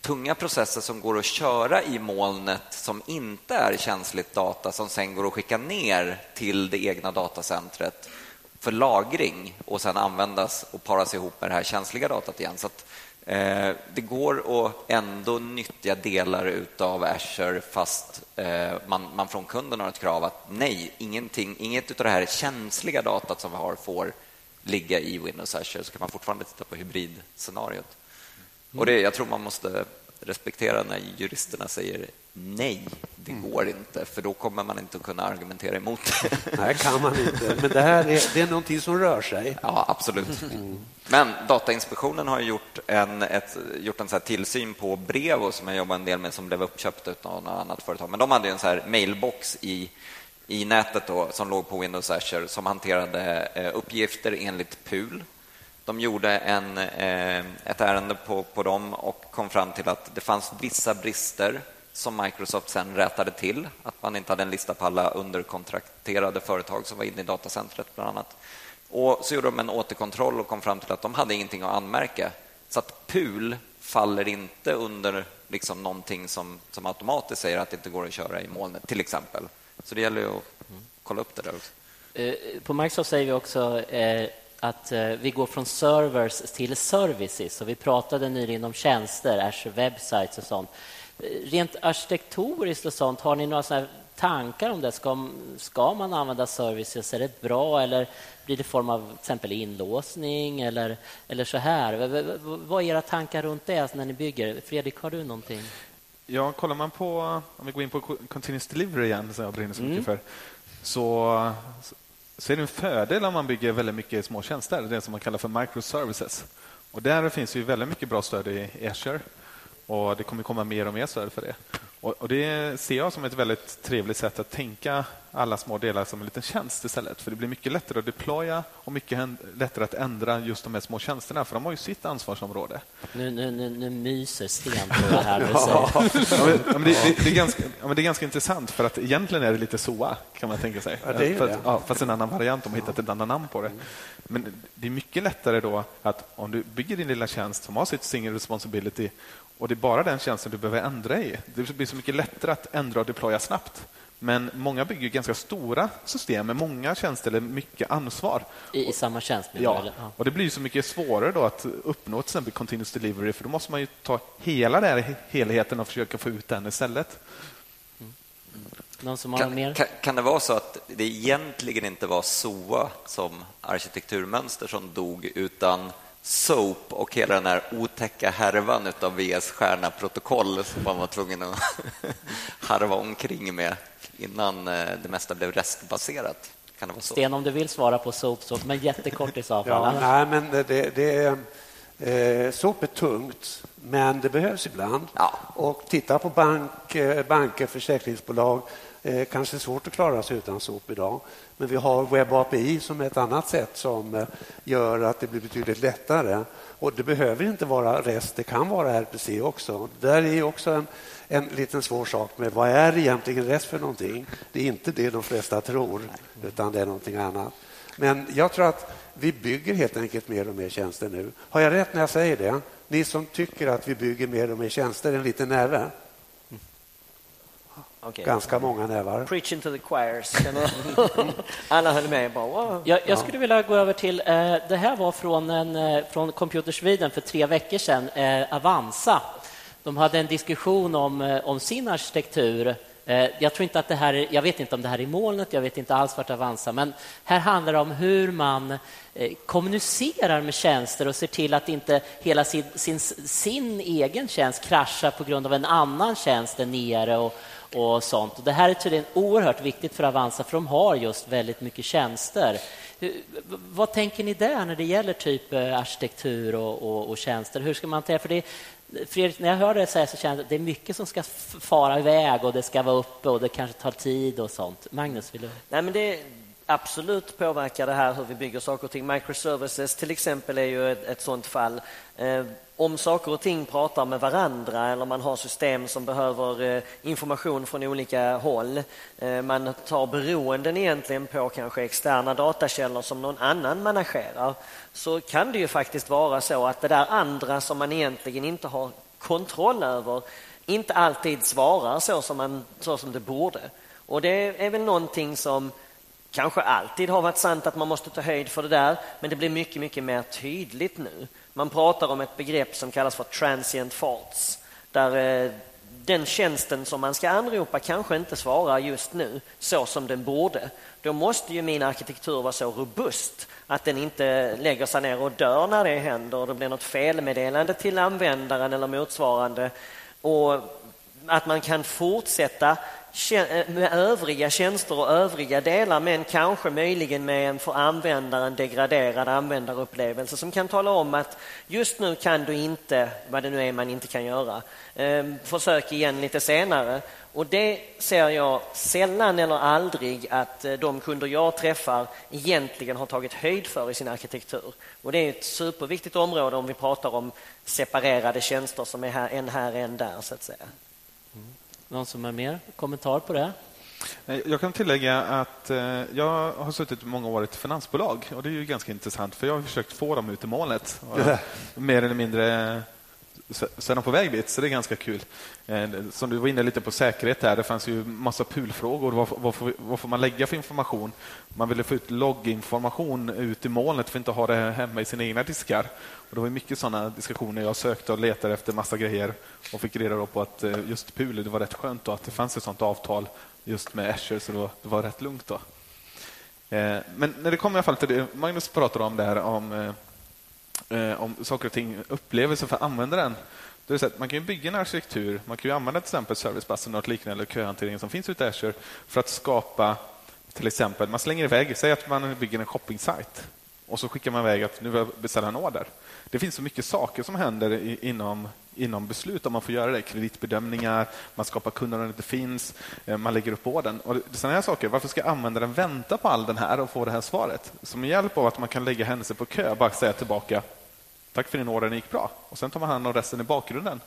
tunga processer som går att köra i molnet som inte är känsligt data som sen går att skicka ner till det egna datacentret för lagring och sen användas och paras ihop med det här känsliga datat igen. Så att, eh, det går att ändå nyttja delar av Azure fast eh, man, man från kunden har ett krav att nej, ingenting, inget av det här känsliga datat som vi har får ligga i Windows Azure så kan man fortfarande titta på hybridscenariot. Och det, jag tror man måste respektera när juristerna säger nej, det mm. går inte, för då kommer man inte att kunna argumentera emot det. Nej, kan man inte. Men det här är, det är någonting som rör sig. Ja, absolut. Mm. Men Datainspektionen har gjort en, ett, gjort en så tillsyn på Brevo som jag jobbar en del med som blev uppköpt av något annat företag. Men de hade en så här mailbox i, i nätet då, som låg på Windows Azure som hanterade eh, uppgifter enligt PUL, de gjorde en, eh, ett ärende på, på dem och kom fram till att det fanns vissa brister som Microsoft sen rätade till. Att man inte hade en lista på alla underkontrakterade företag som var inne i datacentret bland annat. Och så gjorde de en återkontroll och kom fram till att de hade ingenting att anmärka. Så att PUL faller inte under liksom någonting som, som automatiskt säger att det inte går att köra i molnet, till exempel. Så det gäller att kolla upp det där också. Eh, på Microsoft säger vi också eh, att eh, vi går från servers till services. Och vi pratade nyligen om tjänster, Azure Websites och sånt. Eh, rent arkitektoniskt och sånt, har ni några såna tankar om det? Ska, ska man använda services? Är det bra eller blir det form av till exempel inlåsning eller, eller så här? Vad är era tankar runt det när ni bygger? Fredrik, har du någonting? Ja, kollar man på, om vi går in på Continuous Delivery igen, som jag brinner så mycket mm. för, så så är det en fördel om man bygger väldigt mycket små tjänster, det som man kallar för microservices. Och där finns ju väldigt mycket bra stöd i Azure och det kommer komma mer och mer stöd för det. Och, Det ser jag som ett väldigt trevligt sätt att tänka alla små delar som en liten tjänst istället. För det blir mycket lättare att deploya och mycket lättare att ändra just de här små tjänsterna, för de har ju sitt ansvarsområde. Nu, nu, nu, nu myser Sten på det här ja, men, det, det, det, är ganska, ja, men det är ganska intressant, för att egentligen är det lite SOA, kan man tänka sig. Ja, det är det. Ja, fast en annan variant, om man hittat ett annat namn på det. Men det är mycket lättare då att om du bygger din lilla tjänst som har sitt single responsibility och det är bara den tjänsten du behöver ändra i. Det blir så mycket lättare att ändra och deploya snabbt. Men många bygger ganska stora system med många tjänster eller mycket ansvar. I, i samma tjänst? Ja. ja. och det blir så mycket svårare då att uppnå till exempel continuous delivery för då måste man ju ta hela den helheten och försöka få ut den istället. Mm. Någon som har kan, mer? Kan, kan, det vara så att det egentligen inte var SOA som arkitekturmönster som dog utan SOAP och hela den här otäcka härvan av VS Stjärna-protokoll som man var tvungen att harva omkring med innan eh, det mesta blev restbaserat. Kan det vara så? Sten, om du vill svara på SOAP, så, men jättekort i så fall. Ja, nej, men det, det är, eh, SOAP är tungt, men det behövs ibland. Ja. Och titta på bank, eh, banker, försäkringsbolag. Eh, kanske svårt att klara sig utan SOAP idag. Men vi har Web API som är ett annat sätt som eh, gör att det blir betydligt lättare. Och Det behöver inte vara REST, det kan vara RPC också. Det där är också en, en liten svår sak med vad är egentligen REST för någonting? Det är inte det de flesta tror, utan det är någonting annat. Men jag tror att vi bygger helt enkelt mer och mer tjänster nu. Har jag rätt när jag säger det? Ni som tycker att vi bygger mer och mer tjänster, en liten näve? Okay. Ganska många nävar. Preaching to the choirs. Alla höll med. Bara, wow. jag, jag skulle vilja gå över till... Eh, det här var från, en, eh, från Computer Sweden för tre veckor sedan. Eh, Avanza. De hade en diskussion om, eh, om sin arkitektur Eh, jag tror inte att det här är, jag vet inte om det här är molnet, jag vet inte alls vart Avanza, men här handlar det om hur man eh, kommunicerar med tjänster och ser till att inte hela sin, sin, sin egen tjänst kraschar på grund av en annan tjänst där nere och, och sånt. Och det här är tydligen oerhört viktigt för Avanza, för de har just väldigt mycket tjänster. Vad tänker ni där när det gäller typ eh, arkitektur och, och, och tjänster? Hur ska man tänka? För det, Fredrik, när jag hör det säga så känner jag att det är mycket som ska fara iväg och det ska vara uppe och det kanske tar tid och sånt. Magnus, vill du? Nej, men det absolut påverkar det här hur vi bygger saker och ting. Microservices till exempel är ju ett, ett sånt fall. Eh, om saker och ting pratar med varandra eller man har system som behöver eh, information från olika håll. Eh, man tar beroenden egentligen på kanske externa datakällor som någon annan managerar. Så kan det ju faktiskt vara så att det där andra som man egentligen inte har kontroll över inte alltid svarar så som, man, så som det borde. Och det är väl någonting som kanske alltid har varit sant att man måste ta höjd för det där, men det blir mycket, mycket mer tydligt nu. Man pratar om ett begrepp som kallas för transient faults, där eh, den tjänsten som man ska anropa kanske inte svarar just nu så som den borde. Då måste ju min arkitektur vara så robust att den inte lägger sig ner och dör när det händer och det blir något felmeddelande till användaren eller motsvarande. Och att man kan fortsätta Eh, med övriga tjänster och övriga delar men kanske möjligen med en för användaren degraderad användarupplevelse som kan tala om att just nu kan du inte, vad det nu är man inte kan göra, ehm, försök igen lite senare. Och det ser jag sällan eller aldrig att eh, de kunder jag träffar egentligen har tagit höjd för i sin arkitektur. Och det är ett superviktigt område om vi pratar om separerade tjänster som är här, en här, en där så att säga. Mm. Någon som har mer kommentar på det? Jag kan tillägga att eh, jag har suttit många år i ett finansbolag och det är ju ganska intressant för jag har försökt få dem ut i målet. Mer eller mindre så är de på väg dit, så det är ganska kul. Eh, som du var inne lite på säkerhet här, det fanns ju massa pulfrågor. Vad, vad, får, vad får man lägga för information? Man ville få ut logginformation ut i molnet för att inte ha det hemma i sina egna diskar. Och det var mycket sådana diskussioner. Jag sökte och letade efter massa grejer och fick reda på att eh, just PUL, det var rätt skönt att det fanns ett sådant avtal just med Azure, så det var rätt lugnt. då. Eh, men när det kommer i alla fall till det, Magnus pratade om det här om eh, om saker och ting, upplevelser för användaren. Det är man kan bygga en arkitektur, man kan använda till exempel servicebussen och liknande eller köhanteringen som finns ute i Azure för att skapa till exempel, man slänger iväg, säg att man bygger en shoppingsajt, och så skickar man iväg att nu vill jag beställa en order. Det finns så mycket saker som händer i, inom, inom beslut om man får göra det. Kreditbedömningar, man skapar kunder om det inte finns, eh, man lägger upp orden. Och sådana här saker. Varför ska användaren vänta på all den här och få det här svaret? Som hjälp av att man kan lägga händelser på kö, bara säga tillbaka Tack för din order, den gick bra. Och Sen tar man hand om resten i bakgrunden.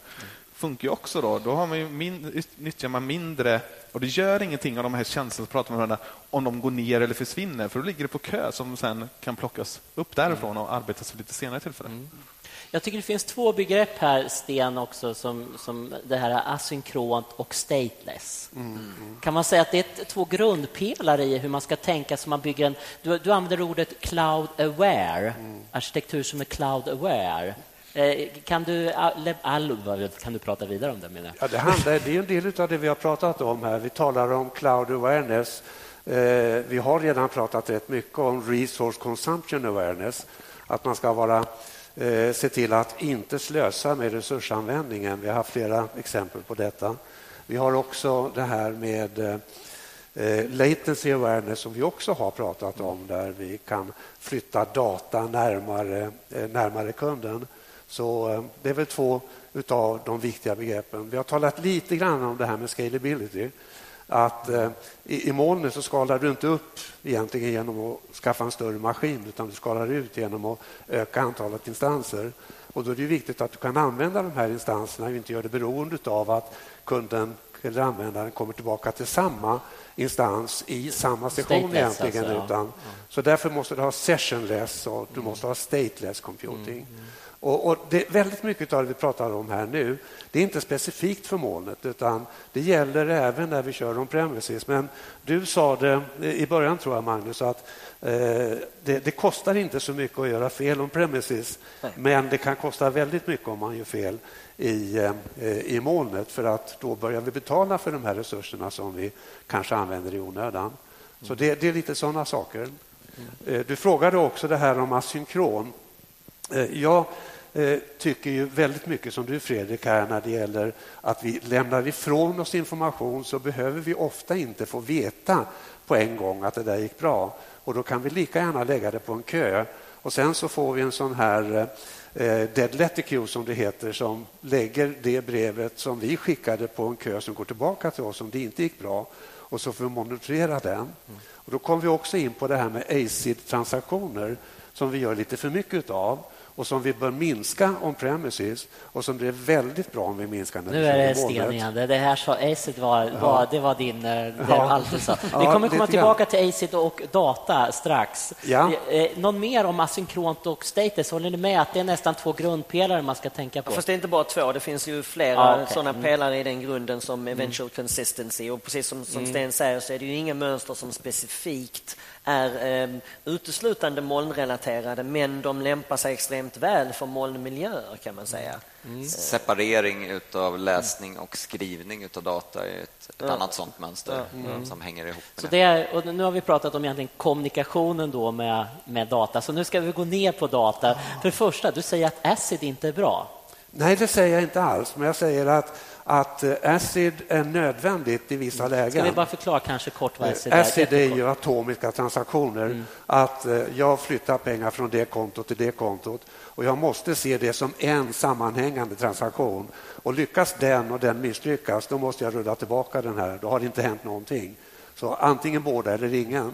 funkar ju också. Då, då har man min, nyttjar man mindre... Och Det gör ingenting av de här tjänsterna som pratar med varandra om de går ner eller försvinner, för då ligger det på kö som sen kan plockas upp därifrån och arbetas för lite senare tillfälle. Mm. Jag tycker det finns två begrepp här, Sten, också som, som det här asynkront och stateless. Mm. Kan man säga att det är två grundpelare i hur man ska tänka så man bygger en... Du, du använder ordet cloud aware, mm. arkitektur som är cloud aware. Eh, kan du, kan du prata vidare om det? Menar Ja, det, handlar, det är en del av det vi har pratat om här. Vi talar om cloud awareness. Eh, vi har redan pratat rätt mycket om resource consumption awareness. Att man ska vara eh, se till att inte slösa med resursanvändningen. Vi har haft flera exempel på detta. Vi har också det här med eh, eh latency awareness som vi också har pratat om där vi kan flytta data närmare, eh, närmare kunden. Så eh, det är väl två av de viktiga begreppen. Vi har talat lite grann om det här med scalability att eh, i, i molnet så skalar du inte upp egentligen genom att skaffa en större maskin utan du skalar ut genom att öka antalet instanser. Och Då är det viktigt att du kan använda de här instanserna och inte göra det beroende av att kunden eller användaren kommer tillbaka till samma instans i samma session Stateless egentligen. alltså, ja. utan, Så därför måste du ha sessionless och du måste ha stateless computing. Och, och det, väldigt mycket av det vi pratar om här nu, det är inte specifikt för molnet utan det gäller även när vi kör on-premises. Men du sa det i början tror jag Magnus att eh, det, det kostar inte så mycket att göra fel on-premises men det kan kosta väldigt mycket om man gör fel i, eh, i molnet för att då börjar vi betala för de här resurserna som vi kanske använder i onödan. Så det, det är lite sådana saker. Eh, Du frågade också det här om asynkron. Eh, Jag tycker ju väldigt mycket som du Fredrik här när det gäller att vi lämnar ifrån oss information så behöver vi ofta inte få veta på en gång att det där gick bra. Och då kan vi lika gärna lägga det på en kö och sen så får vi en sån här eh, dead letter queue som det heter som lägger det brevet som vi skickade på en kö som går tillbaka till oss om det inte gick bra och så får vi monitorera den. Och då kommer vi också in på det här med ACID-transaktioner som vi gör lite för mycket av och som vi bör minska on premises och som det är väldigt bra om vi minskar när Nu är det. Sten igen. Det här sa Acid var, var, det var din... eh, Det var allt du sa. Vi Ja, kommer komma tillbaka till Acid och data strax. Ja. Eh, eh, Någon mer om asynkront och status? Håller ni med att det är nästan två grundpelare man ska tänka på? Fast det är inte bara två, det finns ju flera Ja, okej. sådana Mm. pelare i den grunden som eventual consistency. Och precis som, som Sten säger så är det ju inga mönster som specifikt är eh, uteslutande molnrelaterade men de lämpar sig extremt väl för molnmiljöer kan man säga. Separering av läsning och skrivning av data är ett, ett annat sånt mönster som hänger ihop med Så det. det är, och nu har vi pratat om egentligen kommunikationen då med, med data, så nu ska vi gå ner på data. För det första, du säger att ACID inte är bra. Nej, det säger jag inte alls, men jag säger att, att eh, ACID är nödvändigt i vissa lägen. Ska vi bara förklara kanske kort vad ACID är? ACID är ju atomiska transaktioner. Att eh, jag flyttar pengar från det kontot till det kontot och jag måste se det som en sammanhängande transaktion. Och lyckas den och den misslyckas, då måste jag rulla tillbaka den här. Då har det inte hänt någonting. Så antingen båda eller ingen.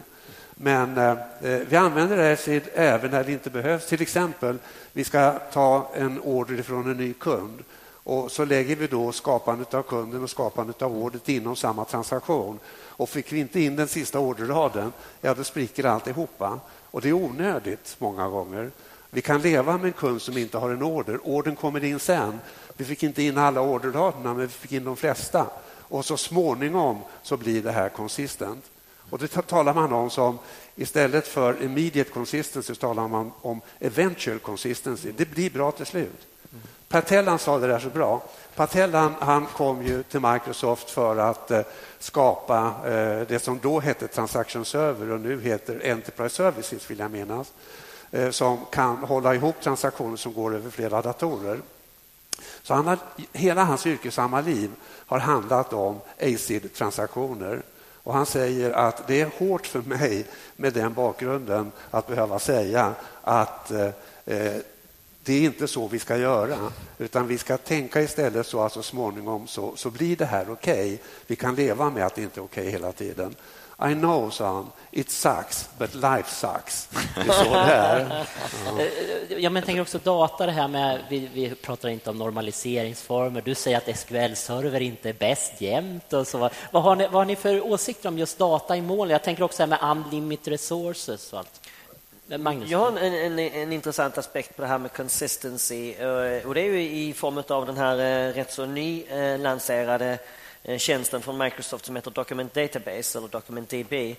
Men eh, vi använder ACID även när det inte behövs. Till exempel, vi ska ta en order från en ny kund och så lägger vi då skapandet av kunden och skapandet av ordet inom samma transaktion. Och fick vi inte in den sista orderraden, ja då spricker alltihopa. Och det är onödigt många gånger. Vi kan leva med en kund som inte har en order. Orden kommer in sen. Vi fick inte in alla orderraderna, men vi fick in de flesta. Och så småningom så blir det här konsistent. Och det talar man om som, istället för immediate consistency, så talar man om eventual consistency. Det blir bra till slut. Patellan sa det där så bra. Patellan han kom ju till Microsoft för att eh, skapa eh, det som då hette Transaction Server och nu heter Enterprise Services, vill jag minnas, eh, som kan hålla ihop transaktioner som går över flera datorer. Så han har, hela hans yrkesamma liv har handlat om ACID-transaktioner. Och han säger att det är hårt för mig med den bakgrunden att behöva säga att eh, eh det är inte så vi ska göra, utan vi ska tänka istället så att så småningom så, så blir det här okej. Vi kan leva med att det inte är okej hela tiden. I know, sa han, it sucks, but life sucks. Det är så det är. Eh, Ja, men jag tänker också data, det här med, vi, vi pratar inte om normaliseringsformer. Du säger att SQL-server inte är bäst jämt. Och så. Vad, har ni, vad har ni för åsikter om just data i mål? Jag tänker också här med unlimited resources och allt. Magnus? Jag har en, en, en intressant aspekt på det här med consistency eh, och det är ju i form av den här eh, rätt så nylanserade eh, tjänsten från Microsoft som heter Document Database eller Document DB.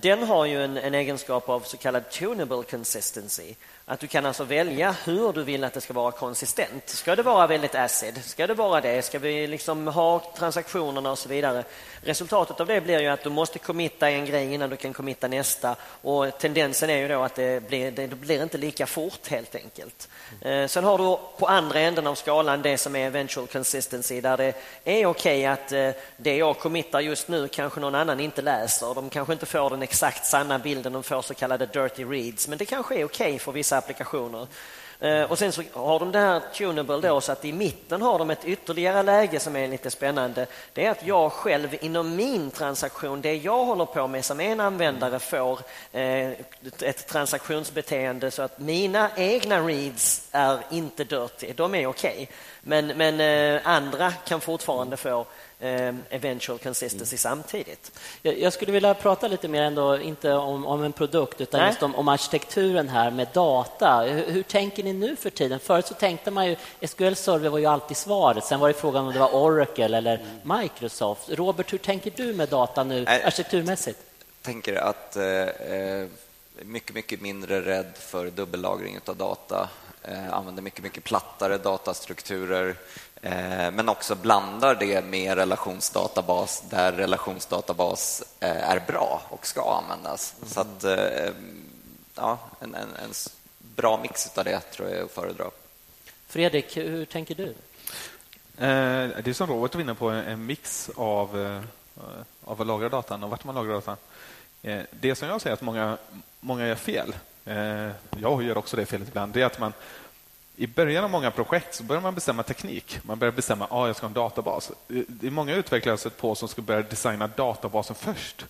Den har ju en, en egenskap av så kallad tunable consistency. Att du kan alltså välja hur du vill att det ska vara konsistent. Ska det vara väldigt acid? Ska det vara det? Ska vi liksom ha transaktionerna och så vidare? Resultatet av det blir ju att du måste committa en grej innan du kan committa nästa och tendensen är ju då att det blir, det blir inte lika fort helt enkelt. Eh, Sen har du på andra änden av skalan det som är eventual consistency där det är okej att eh, det jag committar just nu kanske någon annan inte läser. De kanske inte får den exakt sanna bilden, de får så kallade dirty reads men det kanske är okej för vissa applikationer. Eh, och sen så har de det här tunable då, så att i mitten har de ett ytterligare läge som är lite spännande. Det är att jag själv inom min transaktion, det jag håller på med som en användare får eh, ett transaktionsbeteende så att mina egna reads är inte dirty, de är okej. Men, men eh, andra kan fortfarande få eventual consistency mm. samtidigt. Jag, jag, skulle vilja prata lite mer ändå, inte om, om en produkt utan Nej. just om, om, arkitekturen här med data. Hur, hur, tänker ni nu för tiden? Förut så tänkte man ju SQL Server var ju alltid svaret. Sen var det frågan om det var Oracle eller Microsoft. Robert, hur tänker du med data nu arkitekturmässigt? Jag tänker att eh, mycket, mycket mindre rädd för dubbellagring av data. Eh, använder mycket, mycket plattare datastrukturer men också blandar det med relationsdatabas där relationsdatabas eh, är bra och ska användas. Mm. Så att, eh, ja, en, en, en, bra mix av det tror jag är att föredra. Fredrik, hur tänker du? Eh, det är som Robert var inne på, en mix av, eh, av att lagra datan och vart man lagrar datan. Det som jag säger att många, många gör fel, jag gör också det felet ibland, det är att man i början av många projekt så börjar man bestämma teknik. Man börjar bestämma att ah, jag ska ha en databas. Det är många utvecklare jag på som ska börja designa databasen först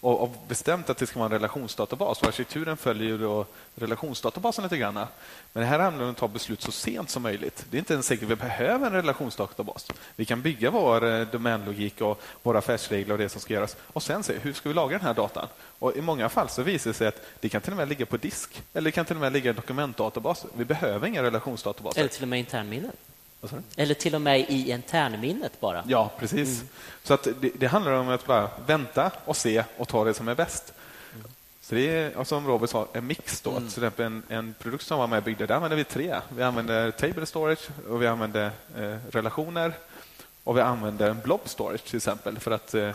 och, och bestämt att det ska vara en relationsdatabas. Och arkitekturen följer ju då relationsdatabasen lite grann. Men det här handlar om att ta beslut så sent som möjligt. Det är inte ens säkert att vi behöver en relationsdatabas. Vi kan bygga vår eh, domänlogik och våra affärsregler och det som ska göras och sen se hur ska vi lagra den här datan. Och I många fall så visar det sig att det kan till och med ligga på disk eller det kan till och med ligga i en dokumentdatabas. Vi behöver inga relationsdatabaser. Eller till och med internminnen. Eller till och med i internminnet bara. Ja, precis. Mm. Så att det, det, handlar om att bara vänta och se och ta det som är bäst. Mm. Så det är, som Robert sa, en mix. Då. Mm. Till en, en produkt som var med och byggde, där använder vi tre. Vi använder table storage, och vi använder eh, relationer och vi använder blob storage till exempel för att eh,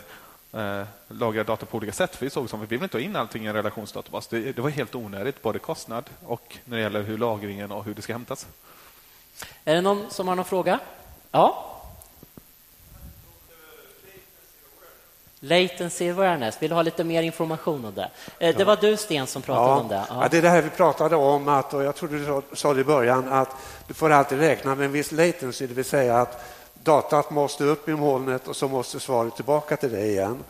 eh, lagra data på olika sätt. För vi såg som vi vill inte ha in allting i en relationsdatabas. Det, det var helt onödigt, både kostnad och när det gäller hur lagringen och hur det ska hämtas. Är det någon som har någon fråga? Ja? Latency awareness. Vill du ha lite mer information om det? Eh, det var du, Sten, som pratade ja. om det. Ja. ja. det är det här vi pratade om, att, och jag tror du sa det i början, att du får alltid räkna med en viss latency, det vill säga att datat måste upp i molnet och så måste svaret tillbaka till dig igen.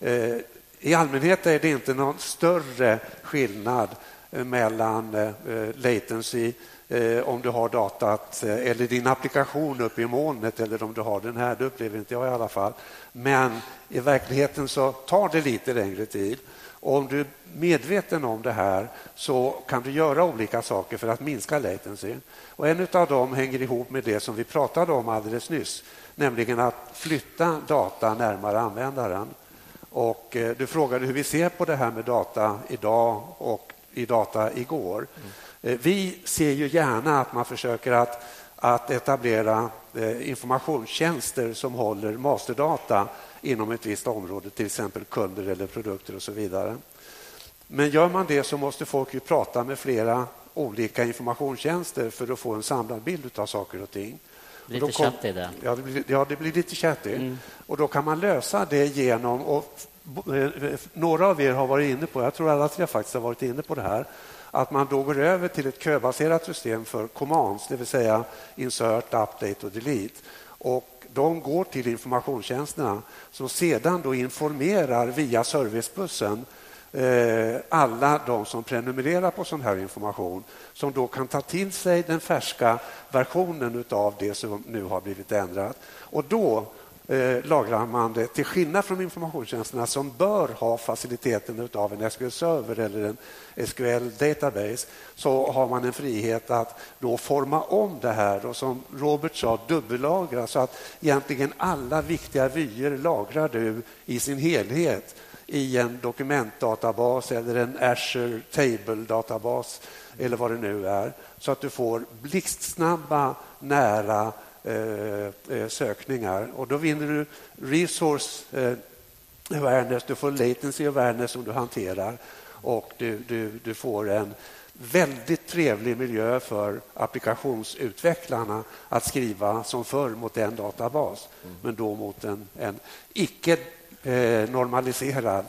Eh, I allmänhet är det inte någon större skillnad eh, mellan latency eh, om du har datat eh, eller din applikation uppe i molnet eller om du har den här. Det upplever inte jag i alla fall. Men i verkligheten så tar det lite längre tid. Och om du är medveten om det här så kan du göra olika saker för att minska latency. Och en av dem hänger ihop med det som vi pratade om alldeles nyss, nämligen att flytta data närmare användaren. Och eh, du frågade hur vi ser på det här med data idag och i data igår. Mm. Eh, vi ser ju gärna att man försöker att, att etablera eh, informationstjänster som håller masterdata inom ett visst område, till exempel kunder eller produkter och så vidare. Men gör man det så måste folk ju prata med flera olika informationstjänster för att få en samlad bild av saker och ting. Lite och chatty det. Ja, det blir, ja, det blir lite chatty. Mm. Och då kan man lösa det genom... Och, eh, några av er har varit inne på, jag tror alla tre faktiskt har varit inne på det här, att man då går över till ett köbaserat system för commands, det vill säga insert, update och delete. Och de går till informationstjänsterna som sedan då informerar via servicebussen eh, alla de som prenumererar på sån här information som då kan ta till sig den färska versionen av det som nu har blivit ändrat. Och då eh, lagrar man det till skillnad från informationstjänsterna som bör ha faciliteten av en SQL-server eller en SQL-database så har man en frihet att då forma om det här. Och som Robert sa dubbellagra så att egentligen alla viktiga vyer lagrar du i sin helhet i en dokumentdatabas eller en Azure Table-databas eller vad det nu är så att du får blixtsnabba, nära Eh, eh, sökningar. Och då vinner du resource eh, awareness, du får latency awareness som du hanterar och du, du, du får en väldigt trevlig miljö för applikationsutvecklarna att skriva som förr mot en databas, mm. men då mot en, en icke eh, normaliserad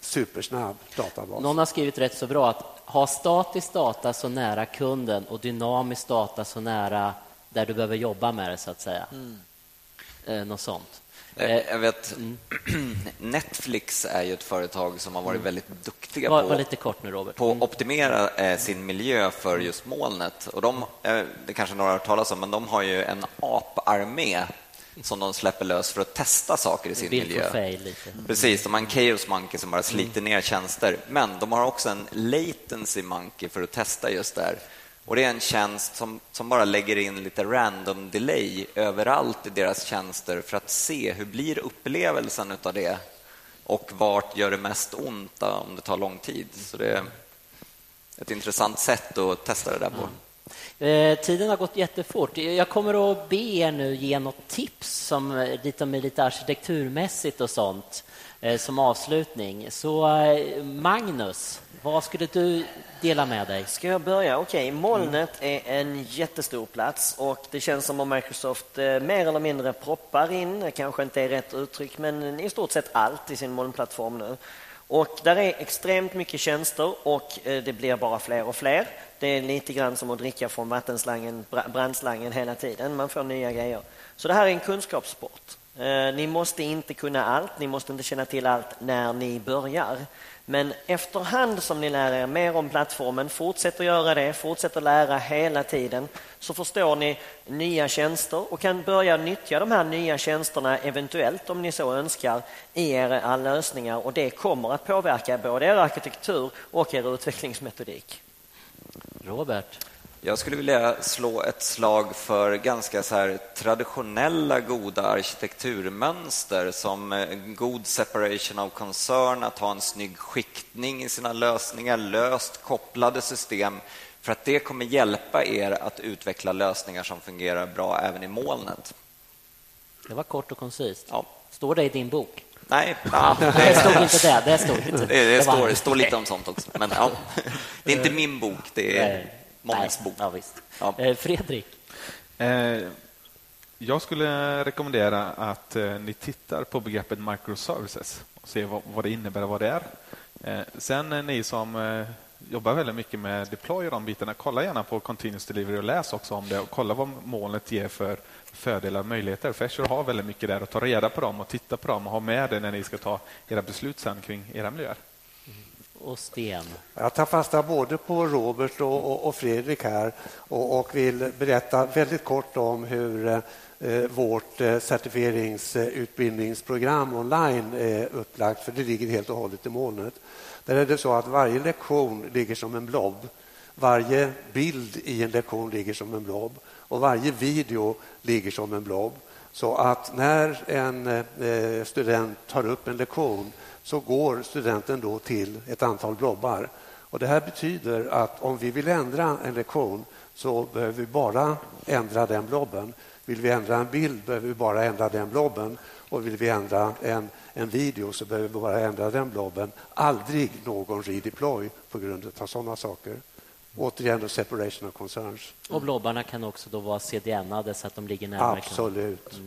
supersnabb databas. Någon har skrivit rätt så bra att ha statisk data så nära kunden och dynamisk data så nära där du behöver jobba med det, så att säga. Mm. Eh, något sånt. Eh, eh, jag vet, mm. Netflix är ju ett företag som har varit mm. väldigt duktiga var, på, var lite kort nu, Robert. på att mm. optimera eh, sin miljö för just molnet. Och de, eh, det kanske några har hört talas om, men de har ju en aparmé som de släpper lös för att testa saker i sin miljö. Fail, lite. Precis, de har en Chaos Monkey som bara sliter ner tjänster. Men de har också en Latency Monkey för att testa just det här. Och det är en tjänst som, som bara lägger in lite random delay överallt i deras tjänster för att se hur blir upplevelsen av det och vart gör det mest ont om det tar lång tid. Så det är ett intressant sätt att testa det där på. Eh, tiden har gått jättefort. Jag kommer att be er nu ge något tips som eh, lite, med lite arkitekturmässigt och sånt eh, som avslutning. Så eh, Magnus, vad skulle du dela med dig? Ska jag börja? Okej, molnet är en jättestor plats och det känns som om Microsoft eh, mer eller mindre proppar in, eh, kanske inte är rätt uttryck, men i stort sett allt i sin molnplattform nu. Och där är extremt mycket tjänster och eh, det blir bara fler och fler. Det är lite grann som att dricka från vattenslangen, brandslangen hela tiden. Man får nya grejer. Så det här är en kunskapssport. Ni måste inte kunna allt, ni måste inte känna till allt när ni börjar. Men efterhand som ni lär er mer om plattformen, fortsätter göra det, fortsätter lära hela tiden, så förstår ni nya tjänster och kan börja nyttja de här nya tjänsterna eventuellt om ni så önskar i era lösningar och det kommer att påverka både er arkitektur och er utvecklingsmetodik. Robert? Jag skulle vilja slå ett slag för ganska så här traditionella goda arkitekturmönster som eh, god separation of concern, att ha en snygg skiktning i sina lösningar, löst kopplade system för att det kommer hjälpa er att utveckla lösningar som fungerar bra även i molnet. Det var kort och koncist. Ja. Står det i din bok? Nej, ja, Det stod inte det. Det stod inte. det, står, det står lite om sånt också. Men ja, det är inte min bok, det är Nej. Mångas bok. Ja, visst. Ja. Eh, Fredrik? Eh, Jag skulle rekommendera att eh, ni tittar på begreppet microservices och ser vad, det innebär och vad det är. Sen ni som jobbar väldigt mycket med deploy och de bitarna, kolla gärna på Continuous Delivery och läs också om det och kolla vad molnet ger för fördelar och möjligheter. För Azure har väldigt mycket där och ta reda på dem och titta på dem och ha med det när ni ska ta era beslut sen kring era miljöer. Och Sten? Jag tar fasta både på Robert och, och, och Fredrik här och, och vill berätta väldigt kort om hur eh, vårt eh, certifieringsutbildningsprogram online är upplagt, för det ligger helt och hållet i molnet. Där är det så att varje lektion ligger som en blob. Varje bild i en lektion ligger som en blob och varje video ligger som en blob. Så att när en eh, student tar upp en lektion så går studenten då till ett antal blobbar. Och det här betyder att om vi vill ändra en lektion så behöver vi bara ändra den blobben. Vill vi ändra en bild behöver vi bara ändra den blobben. Och vill vi ändra en, en video så behöver vi bara ändra den blobben. Aldrig någon redeploy på grund av sådana saker. Återigen då separation of concerns. Och blobbarna kan också då vara CDN-ade så att de ligger närmare. Absolut.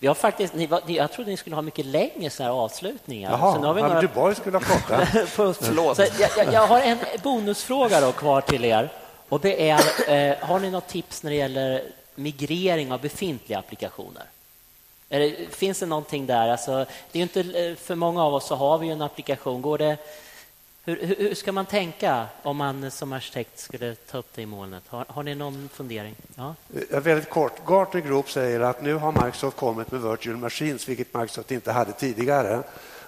Vi har faktiskt, ni var, jag trodde ni skulle ha mycket längre så här avslutningar. Jaha, så nu har vi några... Dubai skulle ha korta. Så jag, jag, jag har en bonusfråga då kvar till er. Och det är, eh, har ni något tips när det gäller migrering av befintliga applikationer? Är det, finns det någonting där? Alltså, det är inte, eh, för många av oss så har vi ju en applikation. Går det, hur, hur, ska man tänka om man som arkitekt skulle ta upp det i molnet? Har, har ni någon fundering? Ja? Väldigt kort. Gartner Group säger att nu har Microsoft kommit med Virtual Machines, vilket Microsoft inte hade tidigare.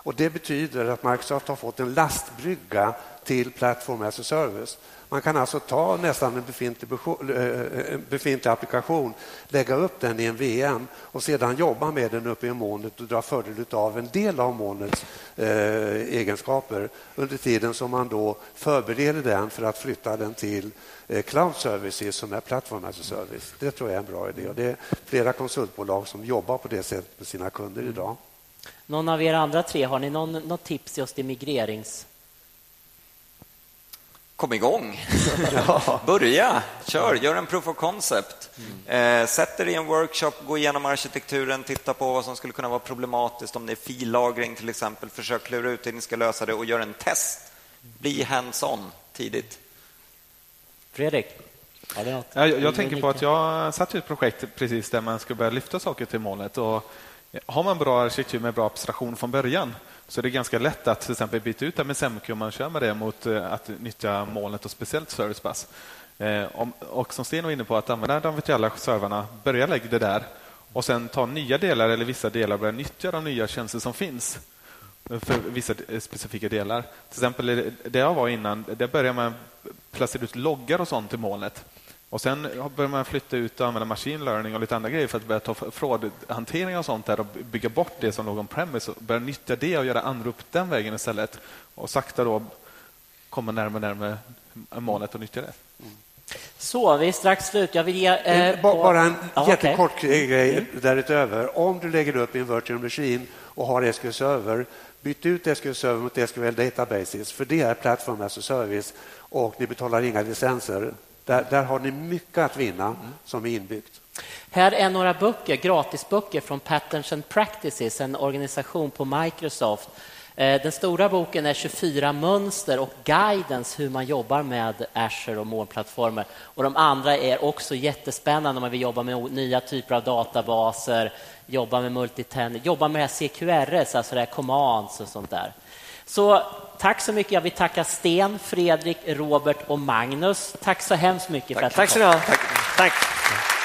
Och Det betyder att Microsoft har fått en lastbrygga till Platform as a Service. Man kan alltså ta nästan en befintlig, eh, eh, befintlig applikation, lägga upp den i en VM och sedan jobba med den uppe i molnet och dra fördel av en del av molnets eh, egenskaper under tiden som man då förbereder den för att flytta den till eh, Cloud Services som är Platform as a Service. Det tror jag är en bra idé och det är flera konsultbolag som jobbar på det sättet med sina kunder idag. Mm. Någon av er andra tre, har ni någon, något tips just i migrerings... Kom igång. Börja, kör, gör en proof of concept. Eh, sätt er i en workshop, gå igenom arkitekturen, titta på vad som skulle kunna vara problematiskt om det är fillagring till exempel. Försök klura ut hur ni ska lösa det och gör en test. Bli hands-on tidigt. Fredrik? Ja, jag, jag tänker på att jag satt i ett projekt precis där man ska börja lyfta saker till molnet. Och har man bra arkitektur med bra abstraktion från början så det är ganska lätt att till exempel byta ut MSMQ om man kör med det mot eh, att nyttja molnet och speciellt Service eh, och som Sten var inne på, att använda de virtuella servrarna, börja lägga det där och sen ta nya delar eller vissa delar och börja nyttja de nya tjänster som finns för vissa eh, specifika delar. Till exempel det jag var innan, där började man placera ut loggar och sånt i molnet. Och sen börjar man flytta ut och använda machine learning och lite andra grejer för att börja ta fraudhantering och sånt där och bygga bort det som låg on premise och börja nyttja det och göra anrop den vägen istället. Och sakta då komma närmare närmare molnet och nyttja det. Mm. Så, vi är strax slut. Jag vill ge... Eh, bara en ja, jättekort okay. grej mm. därutöver. Om du lägger upp i en virtual machine och har SQL Server, byt ut SQL Server mot SQL Databases, för det är plattform as a service och ni betalar inga licenser. Där, där har ni mycket att vinna mm. som är inbyggt. Här är några böcker, gratisböcker från Patterns and Practices, en organisation på Microsoft Eh, den stora boken är 24 mönster och guidance hur man jobbar med Azure och molnplattformar. Och de andra är också jättespännande om man vill jobba med nya typer av databaser, jobba med multitenant, jobba med CQRS, alltså det commands och sånt där. Så tack så mycket. Jag vill tacka Sten, Fredrik, Robert och Magnus. Tack så hemskt mycket. Tack, för att tack så mycket. Tack. tack.